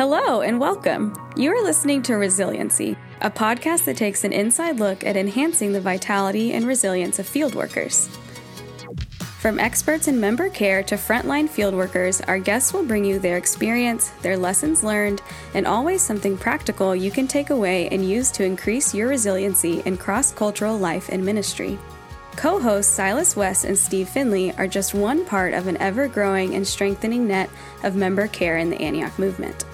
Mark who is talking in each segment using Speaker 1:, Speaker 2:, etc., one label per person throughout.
Speaker 1: Hello and welcome. You are listening to Resiliency, a podcast that takes an inside look at enhancing the vitality and resilience of field workers. From experts in member care to frontline field workers, our guests will bring you their experience, their lessons learned, and always something practical you can take away and use to increase your resiliency in cross cultural life and ministry. Co hosts Silas West and Steve Finley are just one part of an ever growing and strengthening net of member care in the Antioch movement.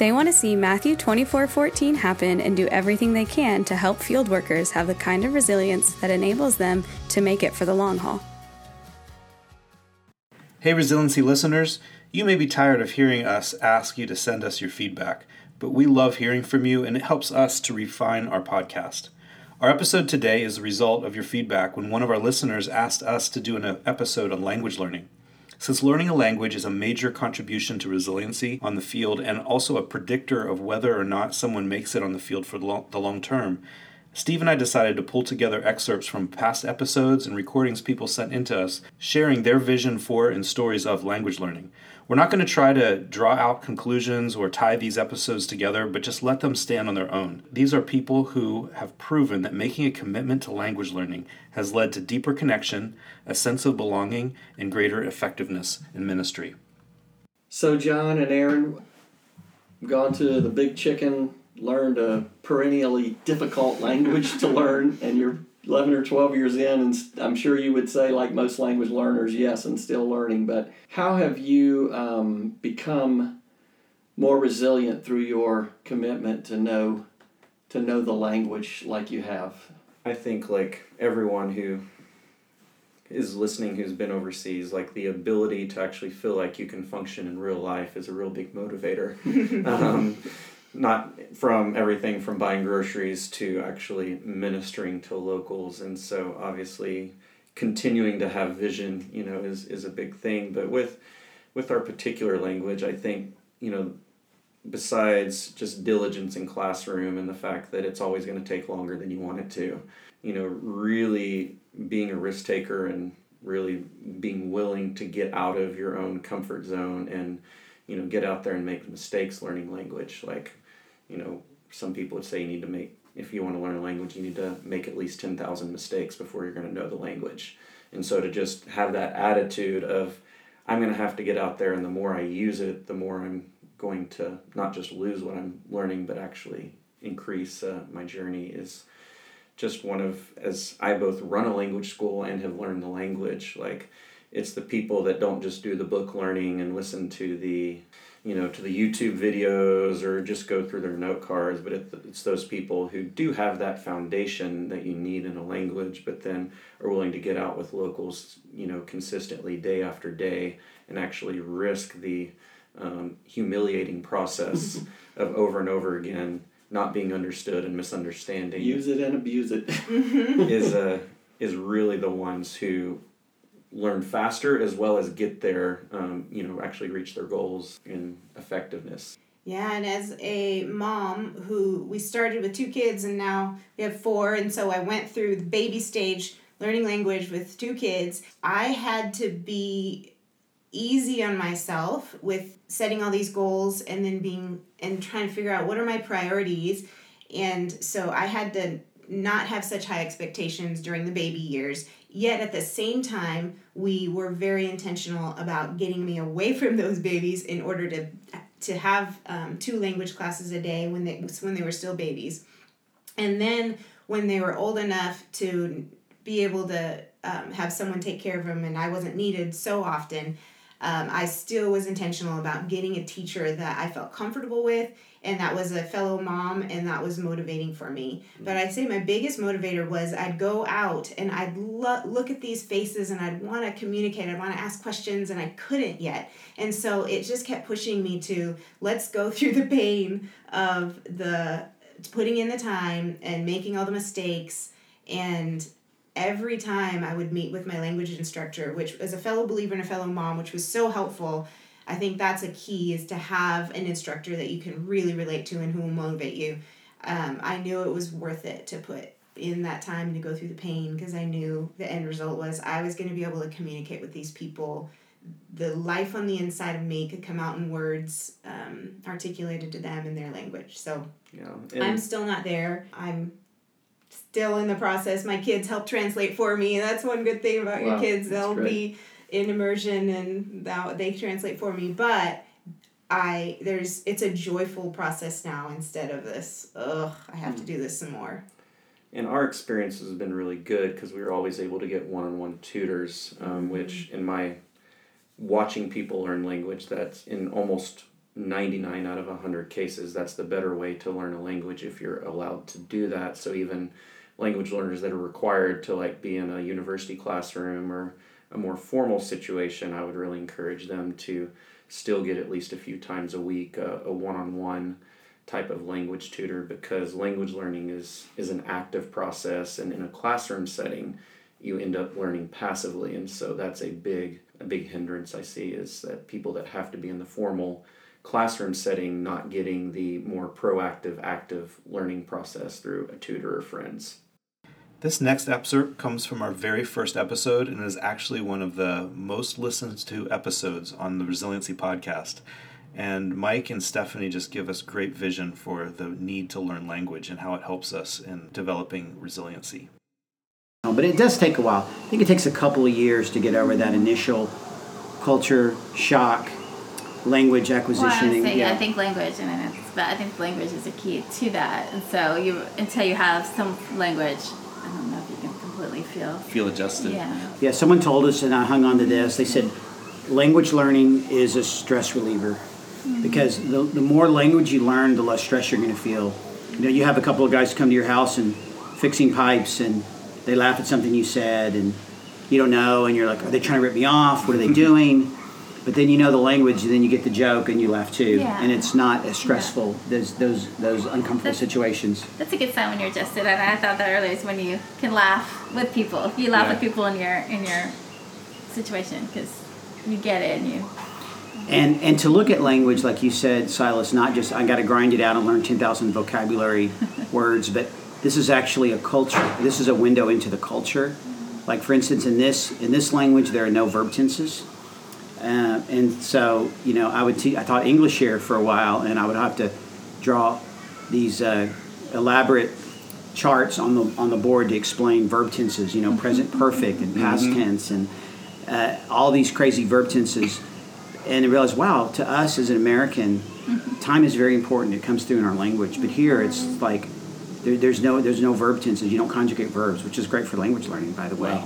Speaker 1: They want to see Matthew 24:14 happen and do everything they can to help field workers have the kind of resilience that enables them to make it for the long haul.
Speaker 2: Hey resiliency listeners, you may be tired of hearing us ask you to send us your feedback, but we love hearing from you and it helps us to refine our podcast. Our episode today is the result of your feedback when one of our listeners asked us to do an episode on language learning. Since learning a language is a major contribution to resiliency on the field and also a predictor of whether or not someone makes it on the field for the long, term, Steve and I decided to pull together excerpts from past episodes and recordings people sent in to us, sharing their vision for and stories of language learning. We're not going to try to draw out conclusions or tie these episodes together, but just let them stand on their own. These are people who have proven that making a commitment to language learning has led to deeper connection, a sense of belonging, and greater effectiveness in ministry.
Speaker 3: So, John and Aaron, gone to the Big Chicken, learned a perennially difficult language to learn, and you're 11 or 12 years in, and I'm sure you would say, like most language learners, yes, and still learning. But how have you um, become more resilient through your commitment to know to know the language like you have?
Speaker 4: I think like everyone who is listening who's been overseas, like the ability to actually feel like you can function in real life is a real big motivator. um, not from everything from buying groceries to actually ministering to locals. And so obviously continuing to have vision you know is, is a big thing. But with with our particular language i think you know besides just diligence in classroom and the fact that it's always going to take longer than you want it to you know really being a risk taker and really being willing to get out of your own comfort zone and you know get out there and make mistakes learning language like you know, some people would say you need to make, if you want to learn a language, you need to make at least 10,000 mistakes before you're going to know the language. And so to just have that attitude of, I'm going to have to get out there, and the more I use it, the more I'm going to not just lose what I'm learning, but actually increase uh, my journey is just one of, as I both run a language school and have learned the language, like it's the people that don't just do the book learning and listen to the you know, to the YouTube videos or just go through their note cards, but it's those people who do have that foundation that you need in a language, but then are willing to get out with locals, you know, consistently day after day and actually risk the um, humiliating process of over and over again not being understood and misunderstanding.
Speaker 3: Use it and abuse it.
Speaker 4: is uh, is really the ones who learn faster as well as get there, um, you know, actually reach their goals in effectiveness.
Speaker 5: Yeah, and as a mom who we started with two kids and now we have four, and so I went through the baby stage learning language with two kids, I had to be easy on myself with setting all these goals and then being and trying to figure out what are my priorities. And so I had to not have such high expectations during the baby years Yet at the same time, we were very intentional about getting me away from those babies in order to to have um, two language classes a day when they when they were still babies, and then when they were old enough to be able to um, have someone take care of them, and I wasn't needed so often. Um, I still was intentional about getting a teacher that I felt comfortable with and that was a fellow mom and that was motivating for me. But i'd say my biggest motivator was i'd go out and i'd lo- look at these faces and i'd want to communicate i'd want to ask questions and i couldn't yet. And so it just kept pushing me to let's go through the pain of the putting in the time and making all the mistakes and every time i would meet with my language instructor which as a fellow believer and a fellow mom which was so helpful I think that's a key is to have an instructor that you can really relate to and who will motivate you. Um, I knew it was worth it to put in that time to go through the pain because I knew the end result was I was going to be able to communicate with these people the life on the inside of me could come out in words um, articulated to them in their language. So
Speaker 4: Yeah.
Speaker 5: I'm still not there. I'm still in the process. My kids help translate for me. That's one good thing about your kids. They'll
Speaker 3: great.
Speaker 5: be in immersion and that they translate for me. But I there's it's a joyful process now instead of this. Ugh, I have to do this some more.
Speaker 4: And our experience has been really good because we were always able to get one on one tutors, um, which in my watching people learn language, that's in almost 99 out of 100 cases, that's the better way to learn a language if you're allowed to do that. So even language learners that are required to like be in a university classroom or a more formal situation, I would really encourage them to still get at least a few times a week a, a one-on-one type of language tutor because language learning is is an active process and in a classroom setting you end up learning passively and so that's a big a big hindrance I see is that people that have to be in the formal classroom setting not getting the more proactive active learning process through a tutor or friends.
Speaker 2: This next excerpt comes from our very first episode and is actually one of the most listened to episodes on the Resiliency podcast. And Mike and Stephanie just give us great vision for the need to learn language and how it helps us in developing resiliency.
Speaker 6: But it does take a while. I think it takes a couple of years to get over that initial culture shock, language
Speaker 7: Well, I
Speaker 6: acquisition.
Speaker 7: say,
Speaker 6: yeah.
Speaker 7: I think language, and then it's, but I think language is a key to that. And so you, until you have some language, I don't know if you can completely feel.
Speaker 2: Feel adjusted.
Speaker 7: Yeah.
Speaker 6: Yeah, someone told us, and I hung on to this. They said language learning is a stress reliever mm-hmm. because the, the more language you learn, the less stress you're going to feel. You know, you have a couple of guys come to your house and fixing pipes, and they laugh at something you said, and you don't know, and you're like, are they trying to rip me off? What are they doing? But then you know the language, and then you get the joke, and you laugh too,
Speaker 7: Yeah.
Speaker 6: and it's not as stressful. Those those those uncomfortable
Speaker 7: That's-
Speaker 6: situations.
Speaker 7: That's a good sign when you're adjusted, and I thought that earlier is when you can laugh with people. If you laugh
Speaker 2: Yeah.
Speaker 7: with people in your in your situation, because you get it and you.
Speaker 6: And and to look at language, like you said, Silas, not just I got to grind it out and learn ten thousand vocabulary words, but this is actually a culture. This is a window into the culture. Like for instance, in this in this language, there are no verb tenses, uh, and so you know I would te- I taught English here for a while, and I would have to draw these uh, elaborate charts on the on the board to explain verb tenses. You know, present perfect and past tense, and uh, all these crazy verb tenses and I realized, wow, to us as an American, time is very important. It comes through in our language, but here it's like there, there's no there's no verb tenses. You don't conjugate verbs, which is great for language learning, by the way.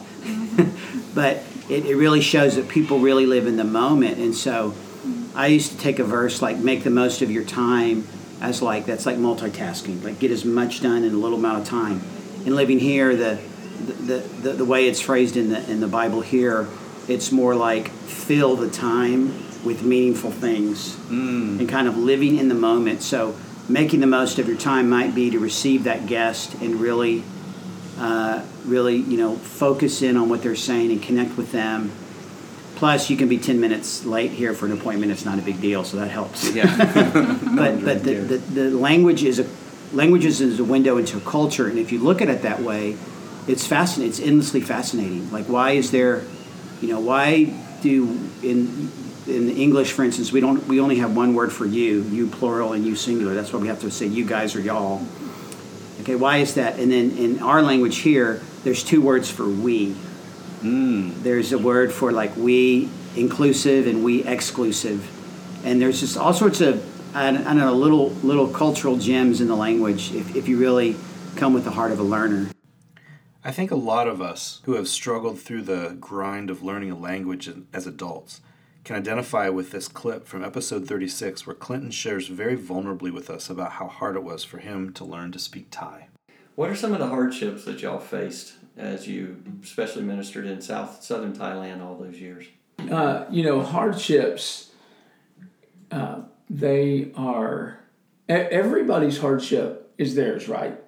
Speaker 6: but it, it really shows that people really live in the moment, and so I used to take a verse like "make the most of your time" as like that's like multitasking, like get as much done in a little amount of time. And living here, the the, the, the way it's phrased in the in the Bible here, it's more like fill the time with meaningful things mm. and kind of living in the moment. So making the most of your time might be to receive that guest and really, uh, really, you know, focus in on what they're saying and connect with them. Plus, you can be ten minutes late here for an appointment. It's not a big deal, so that helps
Speaker 2: Yeah.
Speaker 6: but but the, the, the language is a language is a window into a culture and if you look at it that way it's fascinating it's endlessly fascinating like why is there you know why do in in english for instance we don't we only have one word for you you plural and you singular that's why we have to say you guys or y'all okay why is that? And then in our language here there's two words for we. Hmm. There's a word for like we inclusive and we exclusive. And there's just all sorts of I don't I don't know little little cultural gems in the language if, if you really come with the heart of a learner.
Speaker 2: I think a lot of us who have struggled through the grind of learning a language as adults can identify with this clip from episode 36 where Clinton shares very vulnerably with us about how hard it was for him to learn to speak Thai.
Speaker 3: What are some of the hardships that y'all faced as you especially ministered in South Southern Thailand all those years?
Speaker 8: uh, you know, hardships, uh, they are, e- everybody's hardship is theirs, right?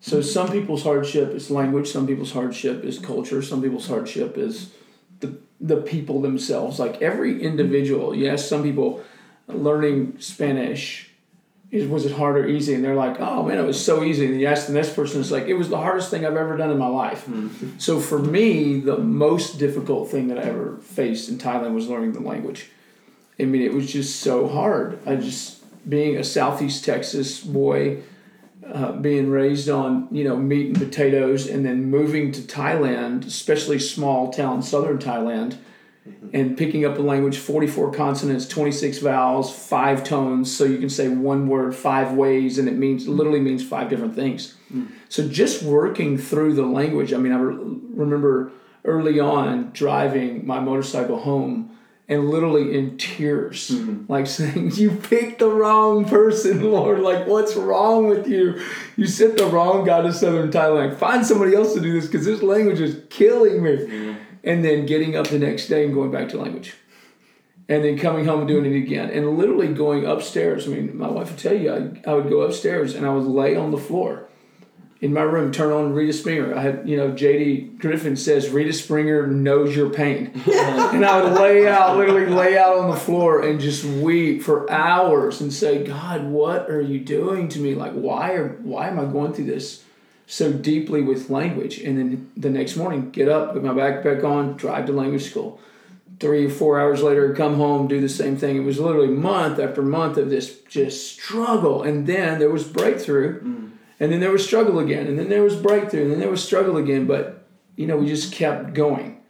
Speaker 8: So some people's hardship is language, some people's hardship is culture, some people's hardship is the, the people themselves. Like every individual, yes, some people learning Spanish is was it hard or easy? And they're like, oh man, it was so easy. And you ask the next person, it's like, it was the hardest thing I've ever done in my life. Mm-hmm. So for me, the most difficult thing that I ever faced in Thailand was learning the language. I mean, it was just so hard. I just being a Southeast Texas boy, uh, being raised on you know meat and potatoes, and then moving to Thailand, especially small town southern Thailand, and picking up the language 44 consonants 26 vowels five tones. So you can say one word five ways and it means literally means five different things. So just working through the language i mean i re- remember early on driving my motorcycle home and literally in tears mm-hmm. like saying you picked the wrong person lord. Like what's wrong with you? You sent the wrong guy to southern thailand. Find somebody else to do this because this language is killing me. Mm-hmm. And then getting up the next day and going back to language. And then coming home and doing it again. And literally going upstairs. I mean my wife would tell you i, I would go upstairs and i would lay on the floor in my room turn on rita springer i had you know jd griffin says rita springer knows your pain and i would lay out literally lay out on the floor and just weep for hours and say god what are you doing to me like why are why am i going through this so deeply with language. And then the next morning, get up, put my backpack on, drive to language school. Three or four hours later, come home, do the same thing. It was literally month after month of this just struggle. And then there was breakthrough, mm. And then there was struggle again, and then there was breakthrough, and then there was struggle again. But, you know, we just kept going.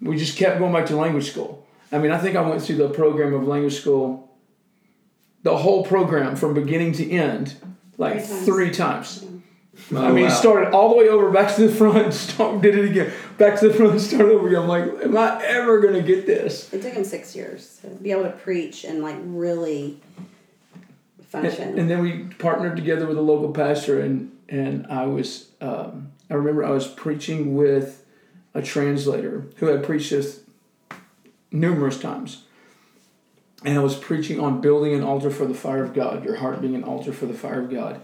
Speaker 8: We just kept going back to language school. I mean, I think I went through the program of language school, the whole program from beginning to end, like
Speaker 9: Three times.
Speaker 8: three times.
Speaker 3: Oh,
Speaker 8: I mean,
Speaker 3: wow.
Speaker 8: started all the way over, back to the front, start, did it again, back to the front, start over again. I'm like, am I ever gonna get this?
Speaker 9: It took him six years to be able to preach and like really
Speaker 8: And,
Speaker 9: function.
Speaker 8: and then we partnered together with a local pastor, and and I was, um, I remember I was preaching with a translator who had preached this numerous times, and I was preaching on building an altar for the fire of God, your heart being an altar for the fire of God.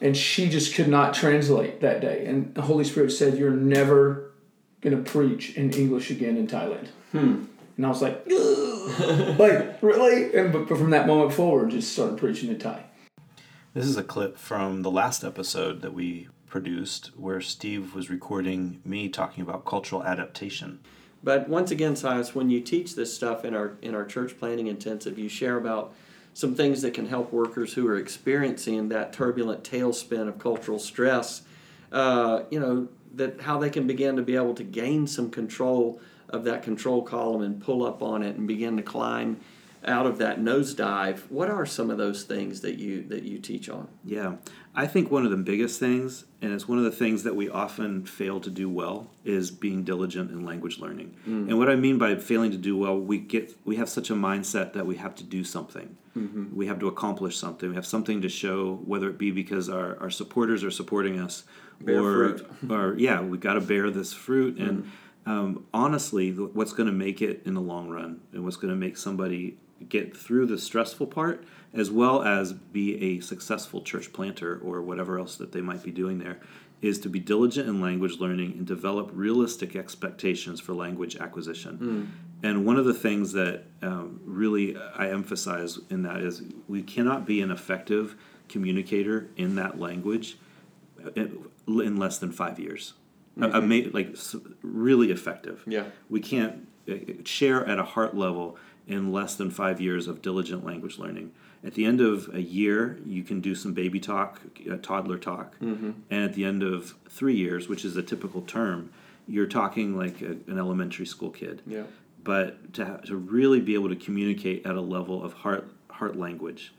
Speaker 8: And she just could not translate that day. And the Holy Spirit said, You're never going to preach in English again in Thailand. And I was like, "Ugh." like, really? And but, but from that moment forward, just started preaching in Thai.
Speaker 2: This is a clip from the last episode that we produced where Steve was recording me talking about cultural adaptation.
Speaker 3: But once again, Silas, when you teach this stuff in our in our church planting intensive, you share about some things that can help workers who are experiencing that turbulent tailspin of cultural stress. Uh, you know that how they can begin to be able to gain some control of that control column and pull up on it and begin to climb out of that nosedive. What are some of those things that you that you teach on?
Speaker 2: Yeah, I think one of the biggest things, and it's one of the things that we often fail to do well, is being diligent in language learning. Mm. And what I mean by failing to do well, we get we have such a mindset that we have to do something, mm-hmm. we have to accomplish something, we have something to show, whether it be because our, our supporters are supporting us,
Speaker 3: Bear
Speaker 2: or
Speaker 3: fruit.
Speaker 2: or yeah, we got to bear this fruit and. Mm. Um, honestly, what's going to make it in the long run, and what's going to make somebody get through the stressful part, as well as be a successful church planter or whatever else that they might be doing there, is to be diligent in language learning and develop realistic expectations for language acquisition. And one of the things that um, really I emphasize in that is we cannot be an effective communicator in that language in in less than five years. A- ama- like really effective.
Speaker 3: Yeah.
Speaker 2: We can't uh, share at a heart level in less than five years of diligent language learning. At the end of a year, you can do some baby talk, uh, toddler talk. And at the end of three years, which is a typical term, you're talking like a, an elementary school kid
Speaker 3: Yeah.
Speaker 2: but to, to really be able to communicate at a level of heart heart language,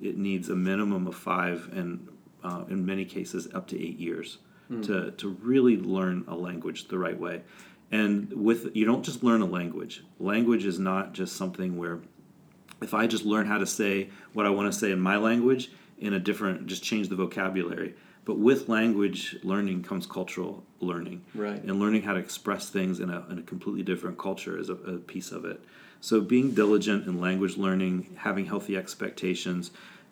Speaker 2: it needs a minimum of five and uh, in many cases up to eight years to, to really learn a language the right way. And with you don't just learn a language. Language is not just something where if I just learn how to say what I want to say in my language in a different, just change the vocabulary. But with language learning comes cultural learning.
Speaker 3: Right.
Speaker 2: And learning how to express things in a, in a completely different culture is a, a piece of it. So being diligent in language learning, having healthy expectations,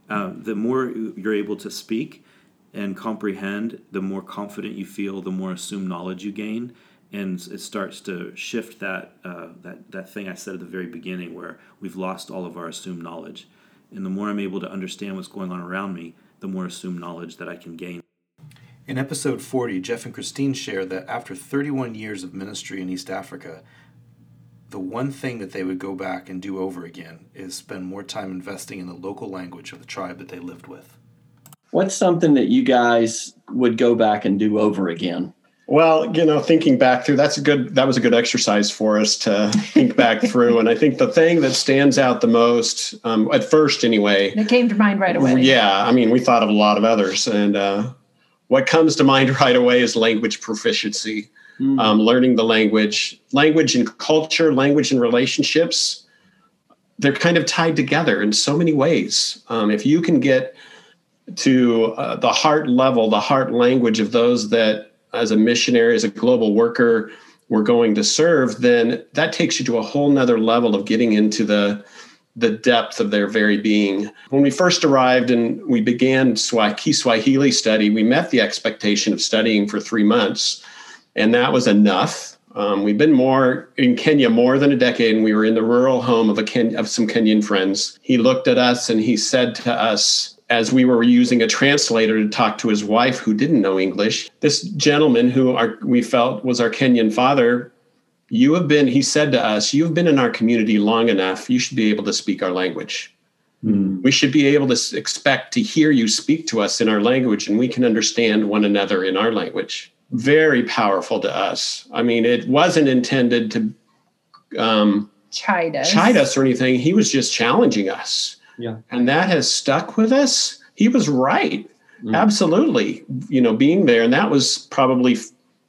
Speaker 2: uh, the more you're able to speak and comprehend, the more confident you feel, the more assumed knowledge you gain and it starts to shift that uh, that that thing I said at the very beginning, where we've lost all of our assumed knowledge, And the more I'm able to understand what's going on around me, the more assumed knowledge that I can gain. In episode 40, Jeff and Christine share that after 31 years of ministry in East Africa, the one thing that they would go back and do over again is spend more time investing in the local language of the tribe that they lived with.
Speaker 3: What's something that you guys would go back and do over again?
Speaker 10: Well, you know, thinking back through that's a good that was a good exercise for us to think back through. And I think the thing that stands out the most, um, at first anyway,
Speaker 11: It came to mind right away.
Speaker 10: yeah, I mean, we thought of a lot of others, and uh, what comes to mind right away is language proficiency, um, learning the language, language and culture, language and relationships. They're kind of tied together in so many ways. Um, if you can get to uh, the heart level, the heart language of those that, as a missionary, as a global worker, we're going to serve, then that takes you to a whole nother level of getting into the the depth of their very being. When we first arrived and we began Swa- Kiswahili study, we met the expectation of studying for three months, and that was enough. Um, we've been more in Kenya more than a decade, and we were in the rural home of a Ken- of some Kenyan friends. He looked at us and he said to us, as we were using a translator to talk to his wife who didn't know English, this gentleman who our, we felt was our Kenyan father you have been, he said to us, you've been in our community long enough. You should be able to speak our language. We should be able to expect to hear you speak to us in our language and we can understand one another in our language. Very powerful to us. I mean, it wasn't intended to um,
Speaker 11: Chide us.
Speaker 10: chide us or anything. He was just challenging us.
Speaker 3: Yeah.
Speaker 10: And that has stuck with us. He was right. Absolutely. You know, being there. And that was probably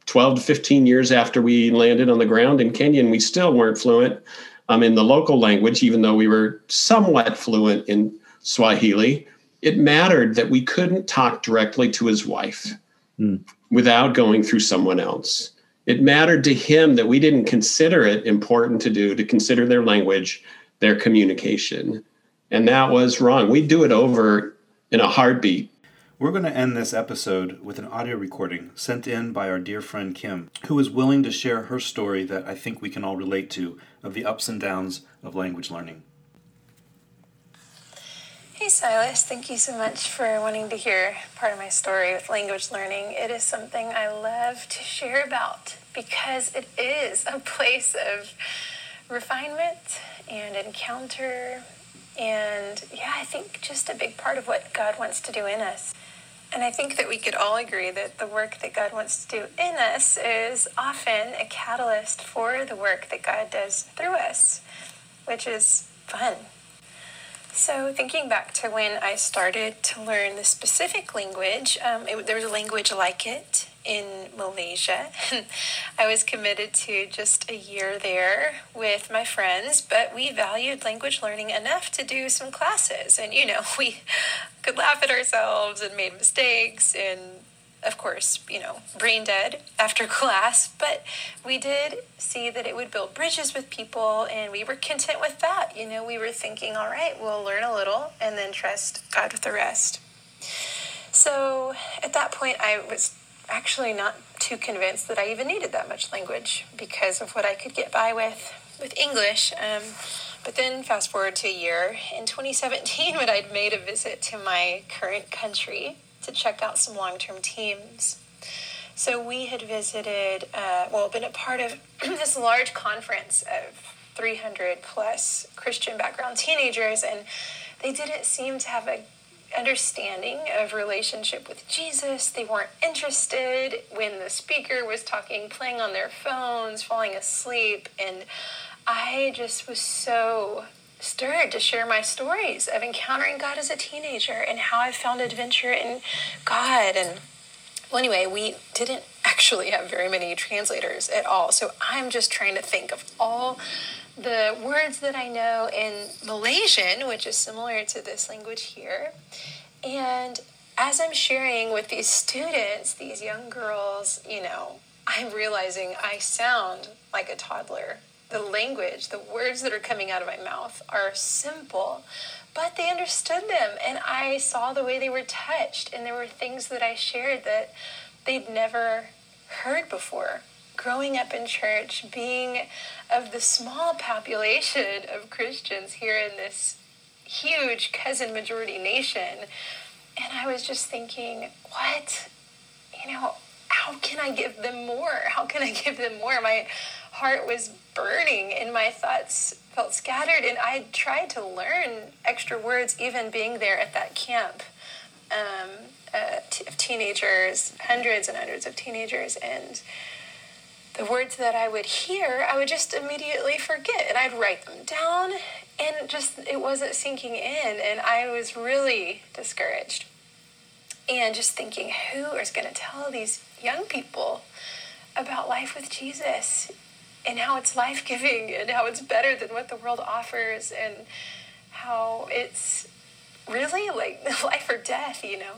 Speaker 10: 12 to 15 years after we landed on the ground in Kenya, and we still weren't fluent um, in the local language, even though we were somewhat fluent in Swahili. It mattered that we couldn't talk directly to his wife without going through someone else. It mattered to him that we didn't consider it important to do, to consider their language, their communication. And that was wrong. We'd do it over in a heartbeat.
Speaker 2: We're going to end this episode with an audio recording sent in by our dear friend Kim, who is willing to share her story that I think we can all relate to of the ups and downs of language learning.
Speaker 12: Hey Silas, thank you so much for wanting to hear part of my story with language learning. It is something I love to share about because it is a place of refinement and encounter. And yeah, I think just a big part of what God wants to do in us. And I think that we could all agree that the work that God wants to do in us is often a catalyst for the work that God does through us, which is fun. So, thinking back to when I started to learn the specific language, um, it, there was a language like it in Malaysia. I was committed to just a year there with my friends, but we valued language learning enough to do some classes. And, you know, we could laugh at ourselves and made mistakes and of course, you know, brain dead after class, but we did see that it would build bridges with people and we were content with that. You know, we were thinking, all right, we'll learn a little and then trust God with the rest. So at that point, I was actually not too convinced that I even needed that much language because of what I could get by with with English. Um, but then fast forward to a year in 2017 when I'd made a visit to my current country to check out some long-term teams. So we had visited, uh, well, been a part of this large conference of 300 plus Christian background teenagers, and they didn't seem to have a understanding of relationship with Jesus. They weren't interested when the speaker was talking, playing on their phones, falling asleep, and I just was so stirred to share my stories of encountering God as a teenager and how I found adventure in God and well, anyway, we didn't actually have very many translators at all. So I'm just trying to think of all the words that I know in Malaysian, which is similar to this language here. And as I'm sharing with these students, these young girls, you know, I'm realizing I sound like a toddler. The language, the words that are coming out of my mouth are simple, but they understood them and I saw the way they were touched and there were things that I shared that they'd never heard before. Growing up in church, being of the small population of Christians here in this huge Muslim majority nation. And I was just thinking, what? You know, how can I give them more? How can I give them more? My heart was burning and my thoughts felt scattered. And I tried to learn extra words, even being there at that camp um, uh, t- of teenagers, hundreds and hundreds of teenagers. And the words that I would hear, I would just immediately forget. And I'd write them down and just it wasn't sinking in. And I was really discouraged. And just thinking, who is going to tell these young people about life with Jesus and how it's life giving and how it's better than what the world offers and how it's really like life or death, you know?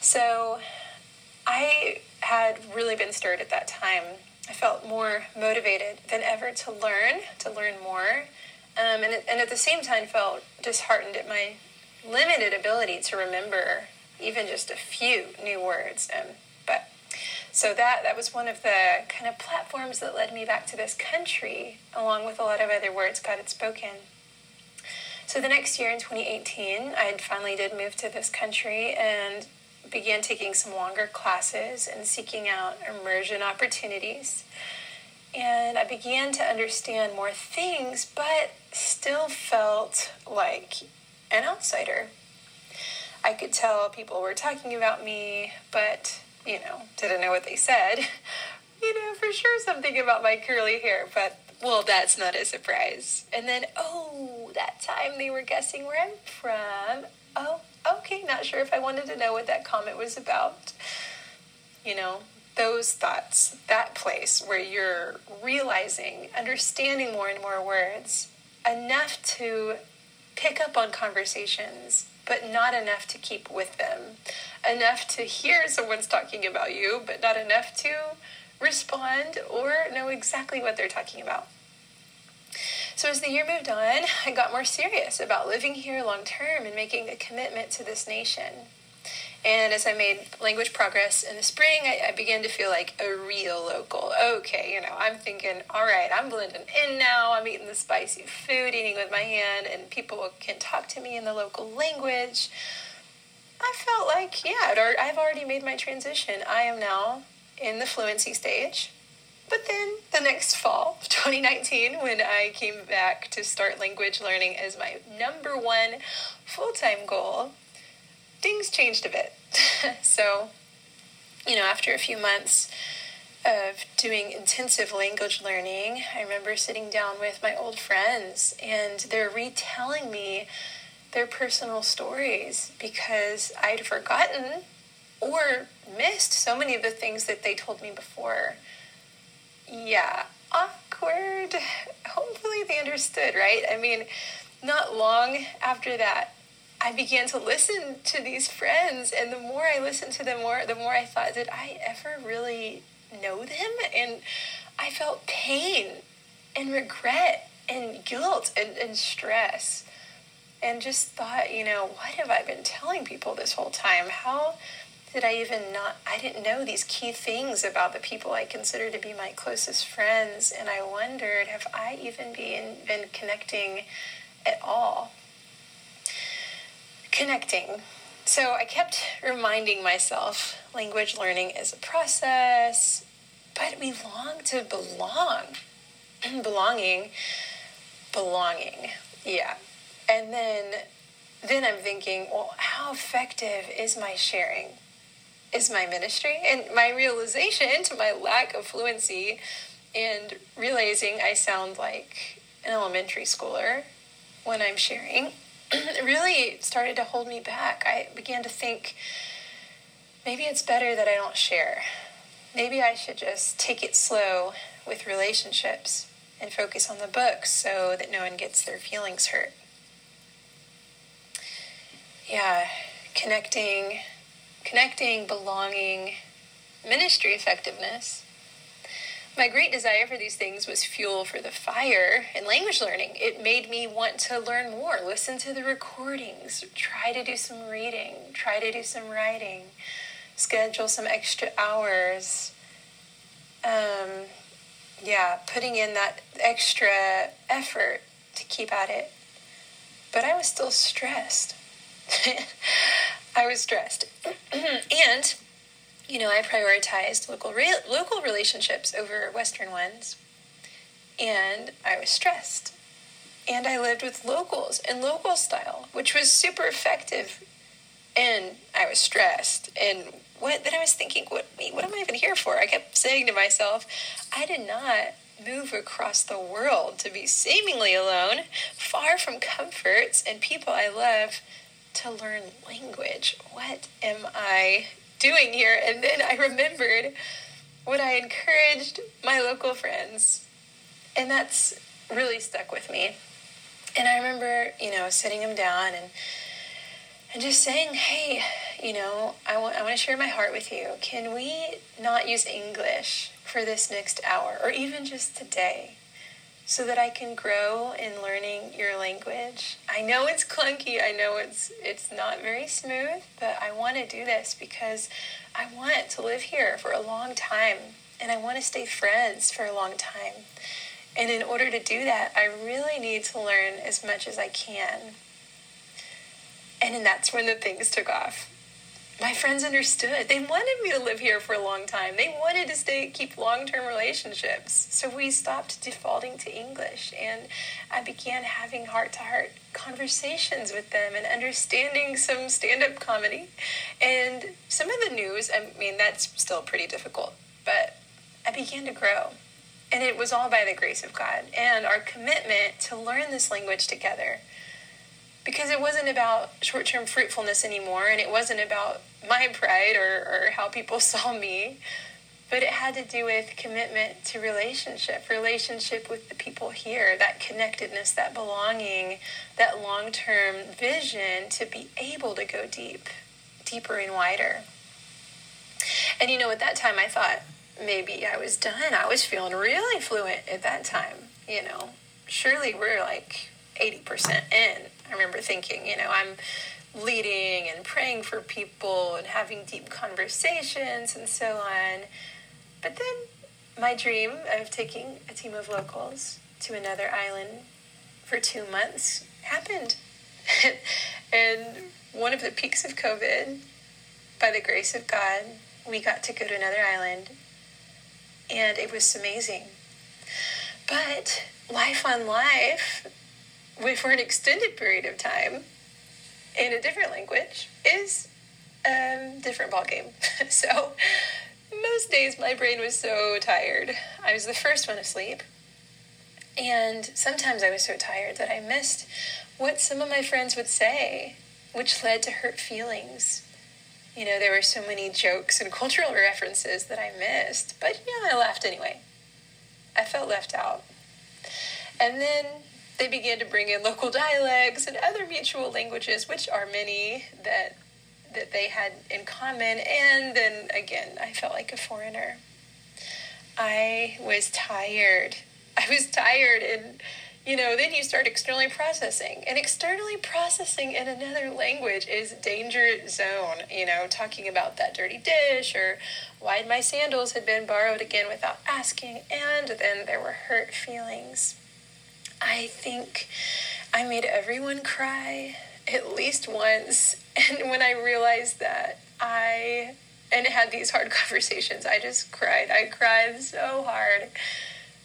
Speaker 12: So I had really been stirred at that time. I felt more motivated than ever to learn, to learn more. Um, and, and at the same time, felt disheartened at my limited ability to remember even just a few new words. Um, but so that that was one of the kind of platforms that led me back to this country, along with a lot of other words God had spoken. So the next year in 2018, I finally did move to this country and began taking some longer classes and seeking out immersion opportunities. And I began to understand more things, but still felt like an outsider. I could tell people were talking about me, but, you know, didn't know what they said. You know, for sure something about my curly hair, but, well, that's not a surprise. And then, oh, that time they were guessing where I'm from. Not sure if I wanted to know what that comment was about. You know, those thoughts, that place where you're realizing, understanding more and more words, enough to pick up on conversations but not enough to keep with them. Enough to hear someone's talking about you, but not enough to respond or know exactly what they're talking about. So, as the year moved on, I got more serious about living here long term and making a commitment to this nation. And as I made language progress in the spring, I, I, began to feel like a real local. Okay, you know, I'm thinking, all right, I'm blending in now. I'm eating the spicy food, eating with my hand, and people can talk to me in the local language. I felt like, yeah, I've already made my transition. I am now in the fluency stage. But then the next fall, 2019, when I came back to start language learning as my number one full time goal, things changed a bit. so, you know, after a few months of doing intensive language learning, I remember sitting down with my old friends and they're retelling me their personal stories because I'd forgotten or missed so many of the things that they told me before. Yeah, awkward. Hopefully they understood, right? I mean, not long after that, I began to listen to these friends, and the more I listened to them, more the more I thought, did I ever really know them? And I felt pain and regret and guilt and, and stress, and just thought, you know, what have I been telling people this whole time? How did I even not? I didn't know these key things about the people I consider to be my closest friends, and I wondered, have I even been been connecting at all? connecting. So I kept reminding myself language learning is a process, but we long to belong. belonging, belonging. Yeah. And then then I'm thinking, well, how effective is my sharing? Is my ministry? And my realization to my lack of fluency and realizing I sound like an elementary schooler when I'm sharing really started to hold me back. I began to think maybe it's better that I don't share. Maybe I should just take it slow with relationships and focus on the books so that no one gets their feelings hurt. Yeah, connecting, connecting, belonging, ministry effectiveness my great desire for these things was fuel for the fire in language learning. It made me want to learn more, listen to the recordings, try to do some reading, try to do some writing, schedule some extra hours. Um, yeah, putting in that extra effort to keep at it. but I was still stressed. I was stressed. and, you know, I prioritized local, re- local relationships over Western ones. And I was stressed. And I lived with locals in local style, which was super effective. And I was stressed. And what then I was thinking, what what am I even here for? I kept saying to myself, I did not move across the world to be seemingly alone, far from comforts and people I love, to learn language. What am I doing here? And then I remembered what I encouraged my local friends. And that's really stuck with me. And I remember, you know, sitting them down and and just saying, hey, you know, I want I want to share my heart with you. Can we not use English for this next hour or even just today? So that I can grow in learning your language. I know it's clunky. I know it's it's not very smooth, but I want to do this because I want to live here for a long time and I want to stay friends for a long time. And in order to do that, I really need to learn as much as I can. And that's when the things took off. My friends understood. They wanted me to live here for a long time. They wanted to stay keep long-term relationships. So we stopped defaulting to English and I began having heart-to-heart conversations with them and understanding some stand-up comedy. And some of the news, I mean that's still pretty difficult, but I began to grow. And it was all by the grace of God and our commitment to learn this language together. Because it wasn't about short term fruitfulness anymore, and it wasn't about my pride or, or how people saw me, but it had to do with commitment to relationship, relationship with the people here, that connectedness, that belonging, that long term vision to be able to go deep, deeper and wider. And you know, at that time, I thought, maybe I was done. I was feeling really fluent at that time, you know. Surely we're like 80% in. I remember thinking, you know, I'm leading and praying for people and having deep conversations and so on. But then my dream of taking a team of locals to another island for two months happened. and one of the peaks of COVID, by the grace of God, we got to go to another island and it was amazing. But life on life, for an extended period of time, in a different language, is a different ballgame. so most days my brain was so tired. I was the first one asleep. And sometimes I was so tired that I missed what some of my friends would say, which led to hurt feelings you know, there were so many jokes and cultural references that I missed, but yeah, I laughed anyway. I felt left out. And then they began to bring in local dialects and other mutual languages, which are many that that they had in common. And then again, I felt like a foreigner. I was tired. I was tired and you know, then you start externally processing. And externally processing in another language is danger zone, you know, talking about that dirty dish or why my sandals had been borrowed again without asking. And then there were hurt feelings. I think I made everyone cry at least once. And when I realized that, I and had these hard conversations, I just cried. I cried so hard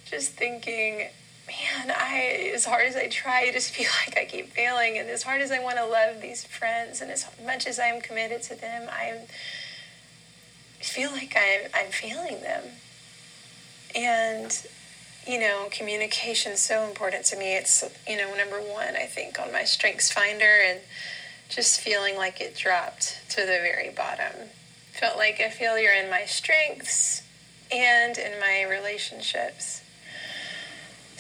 Speaker 12: just thinking man, I as hard as I try, I just feel like I keep failing, and as hard as I want to love these friends, and as much as I'm committed to them, I feel like I'm I'm failing them. And you know, communication is so important to me. It's you know number one, I think, on my Strengths Finder, and just feeling like it dropped to the very bottom. Felt like a failure in my strengths and in my relationships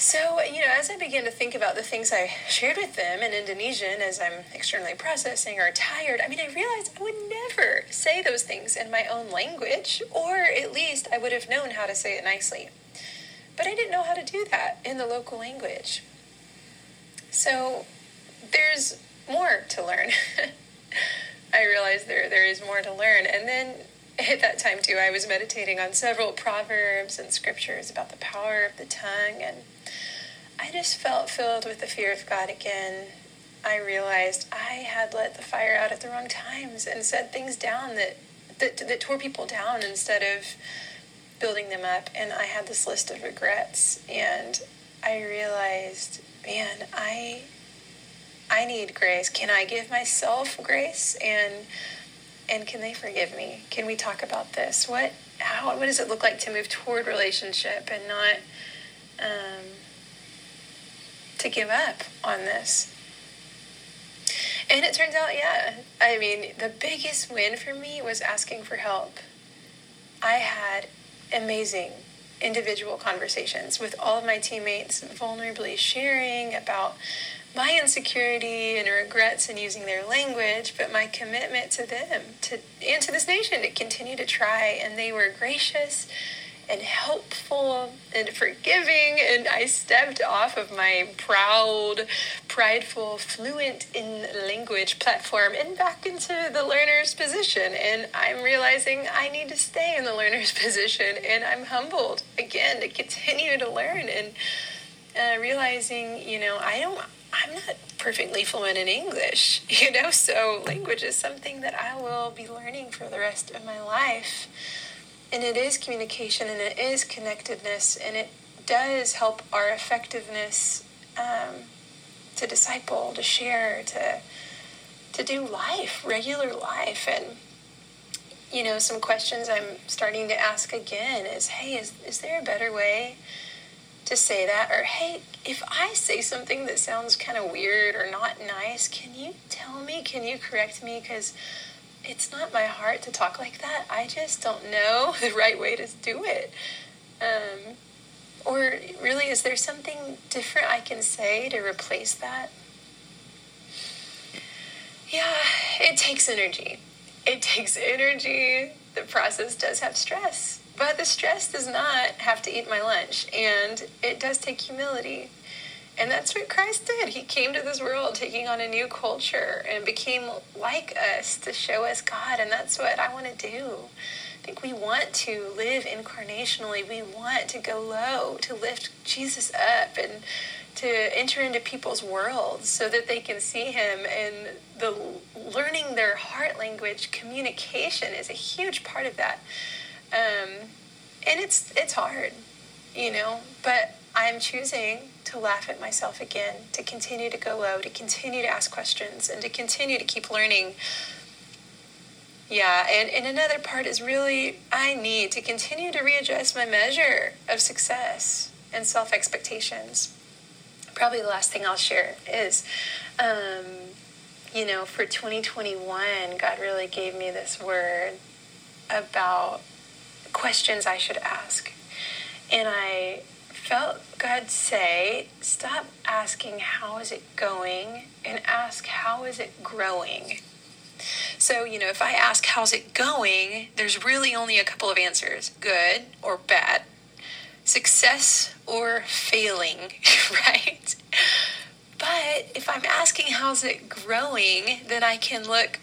Speaker 12: so, you know, as I began to think about the things I shared with them in Indonesian as I'm externally processing or tired, I mean, I realized I would never say those things in my own language, or at least I would have known how to say it nicely. But I didn't know how to do that in the local language. So, there's more to learn. I realized there there is more to learn. And then at that time too, I was meditating on several proverbs and scriptures about the power of the tongue and I just felt filled with the fear of God again I realized I had let the fire out at the wrong times and said things down that that, that tore people down instead of building them up. And I had this list of regrets, and I realized, man, I I need grace. Can I give myself grace and and can they forgive me? Can we talk about this? What how what does it look like to move toward relationship and not um, to give up on this? And it turns out, yeah. I mean, the biggest win for me was asking for help. I had amazing individual conversations with all of my teammates, vulnerably sharing about my insecurity and regrets in using their language, but my commitment to them to and to this nation to continue to try. And they were gracious and helpful and forgiving. And I stepped off of my proud, prideful, fluent in language platform and back into the learner's position. And I'm realizing I need to stay in the learner's position. And I'm humbled again to continue to learn and uh, realizing, you know, I don't. I'm not perfectly fluent in English, you know, so language is something that I will be learning for the rest of my life and it is communication and it is connectedness and it does help our effectiveness um, to disciple to share to to do life regular life. And you know some questions i'm starting to ask again is hey is, is there a better way to say that? Or hey if i say something that sounds kind of weird or not nice can you tell me? Can you correct me? Because it's not my heart to talk like that. I just don't know the right way to do it. Um, or really, is there something different I can say to replace that? Yeah, it takes energy. It takes energy. The process does have stress, but the stress does not have to eat my lunch, and it does take humility. And that's what Christ did. He came to this world taking on a new culture and became like us to show us God. And that's what I want to do. I think we want to live incarnationally. We want to go low, to lift Jesus up and to enter into people's worlds so that they can see him and the learning their heart language communication is a huge part of that um, and it's it's hard you know but i'm choosing to laugh at myself again, to continue to go low, to continue to ask questions, and to continue to keep learning. Yeah, and, and another part is really I need to continue to readjust my measure of success and self expectations. Probably the last thing I'll share is, um, you know, for 2021, God really gave me this word about questions I should ask. And I felt God say, stop asking how is it going and ask how is it growing. So, you know, if I ask how's it going, there's really only a couple of answers good or bad, success or failing, right? But if I'm asking how's it growing, then I can look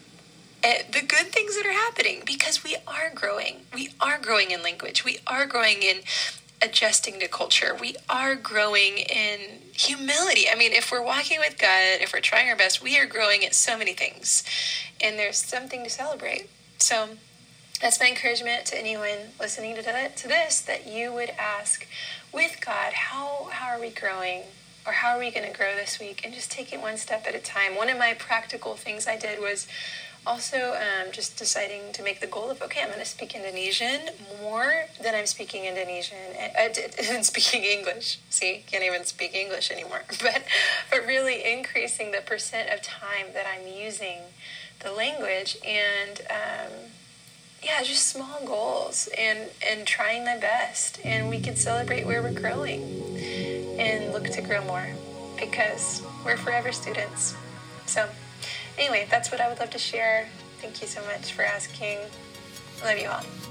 Speaker 12: at the good things that are happening because we are growing. We are growing in language. We are growing in adjusting to culture. We are growing in humility. I mean, if we're walking with God, if we're trying our best, we are growing at so many things. And there's something to celebrate. So that's my encouragement to anyone listening to, to this that you would ask with God, how, how are we growing? Or how are we going to grow this week? And just take it one step at a time. One of my practical things I did was also um, just deciding to make the goal of okay i'm going to speak indonesian more than i'm speaking indonesian and uh, speaking english. See can't even speak english anymore. But but really increasing the percent of time that i'm using the language and um, yeah just small goals and and trying my best. And we can celebrate where we're growing and look to grow more because we're forever students. So anyway, that's what I would love to share. Thank you so much for asking. Love you all.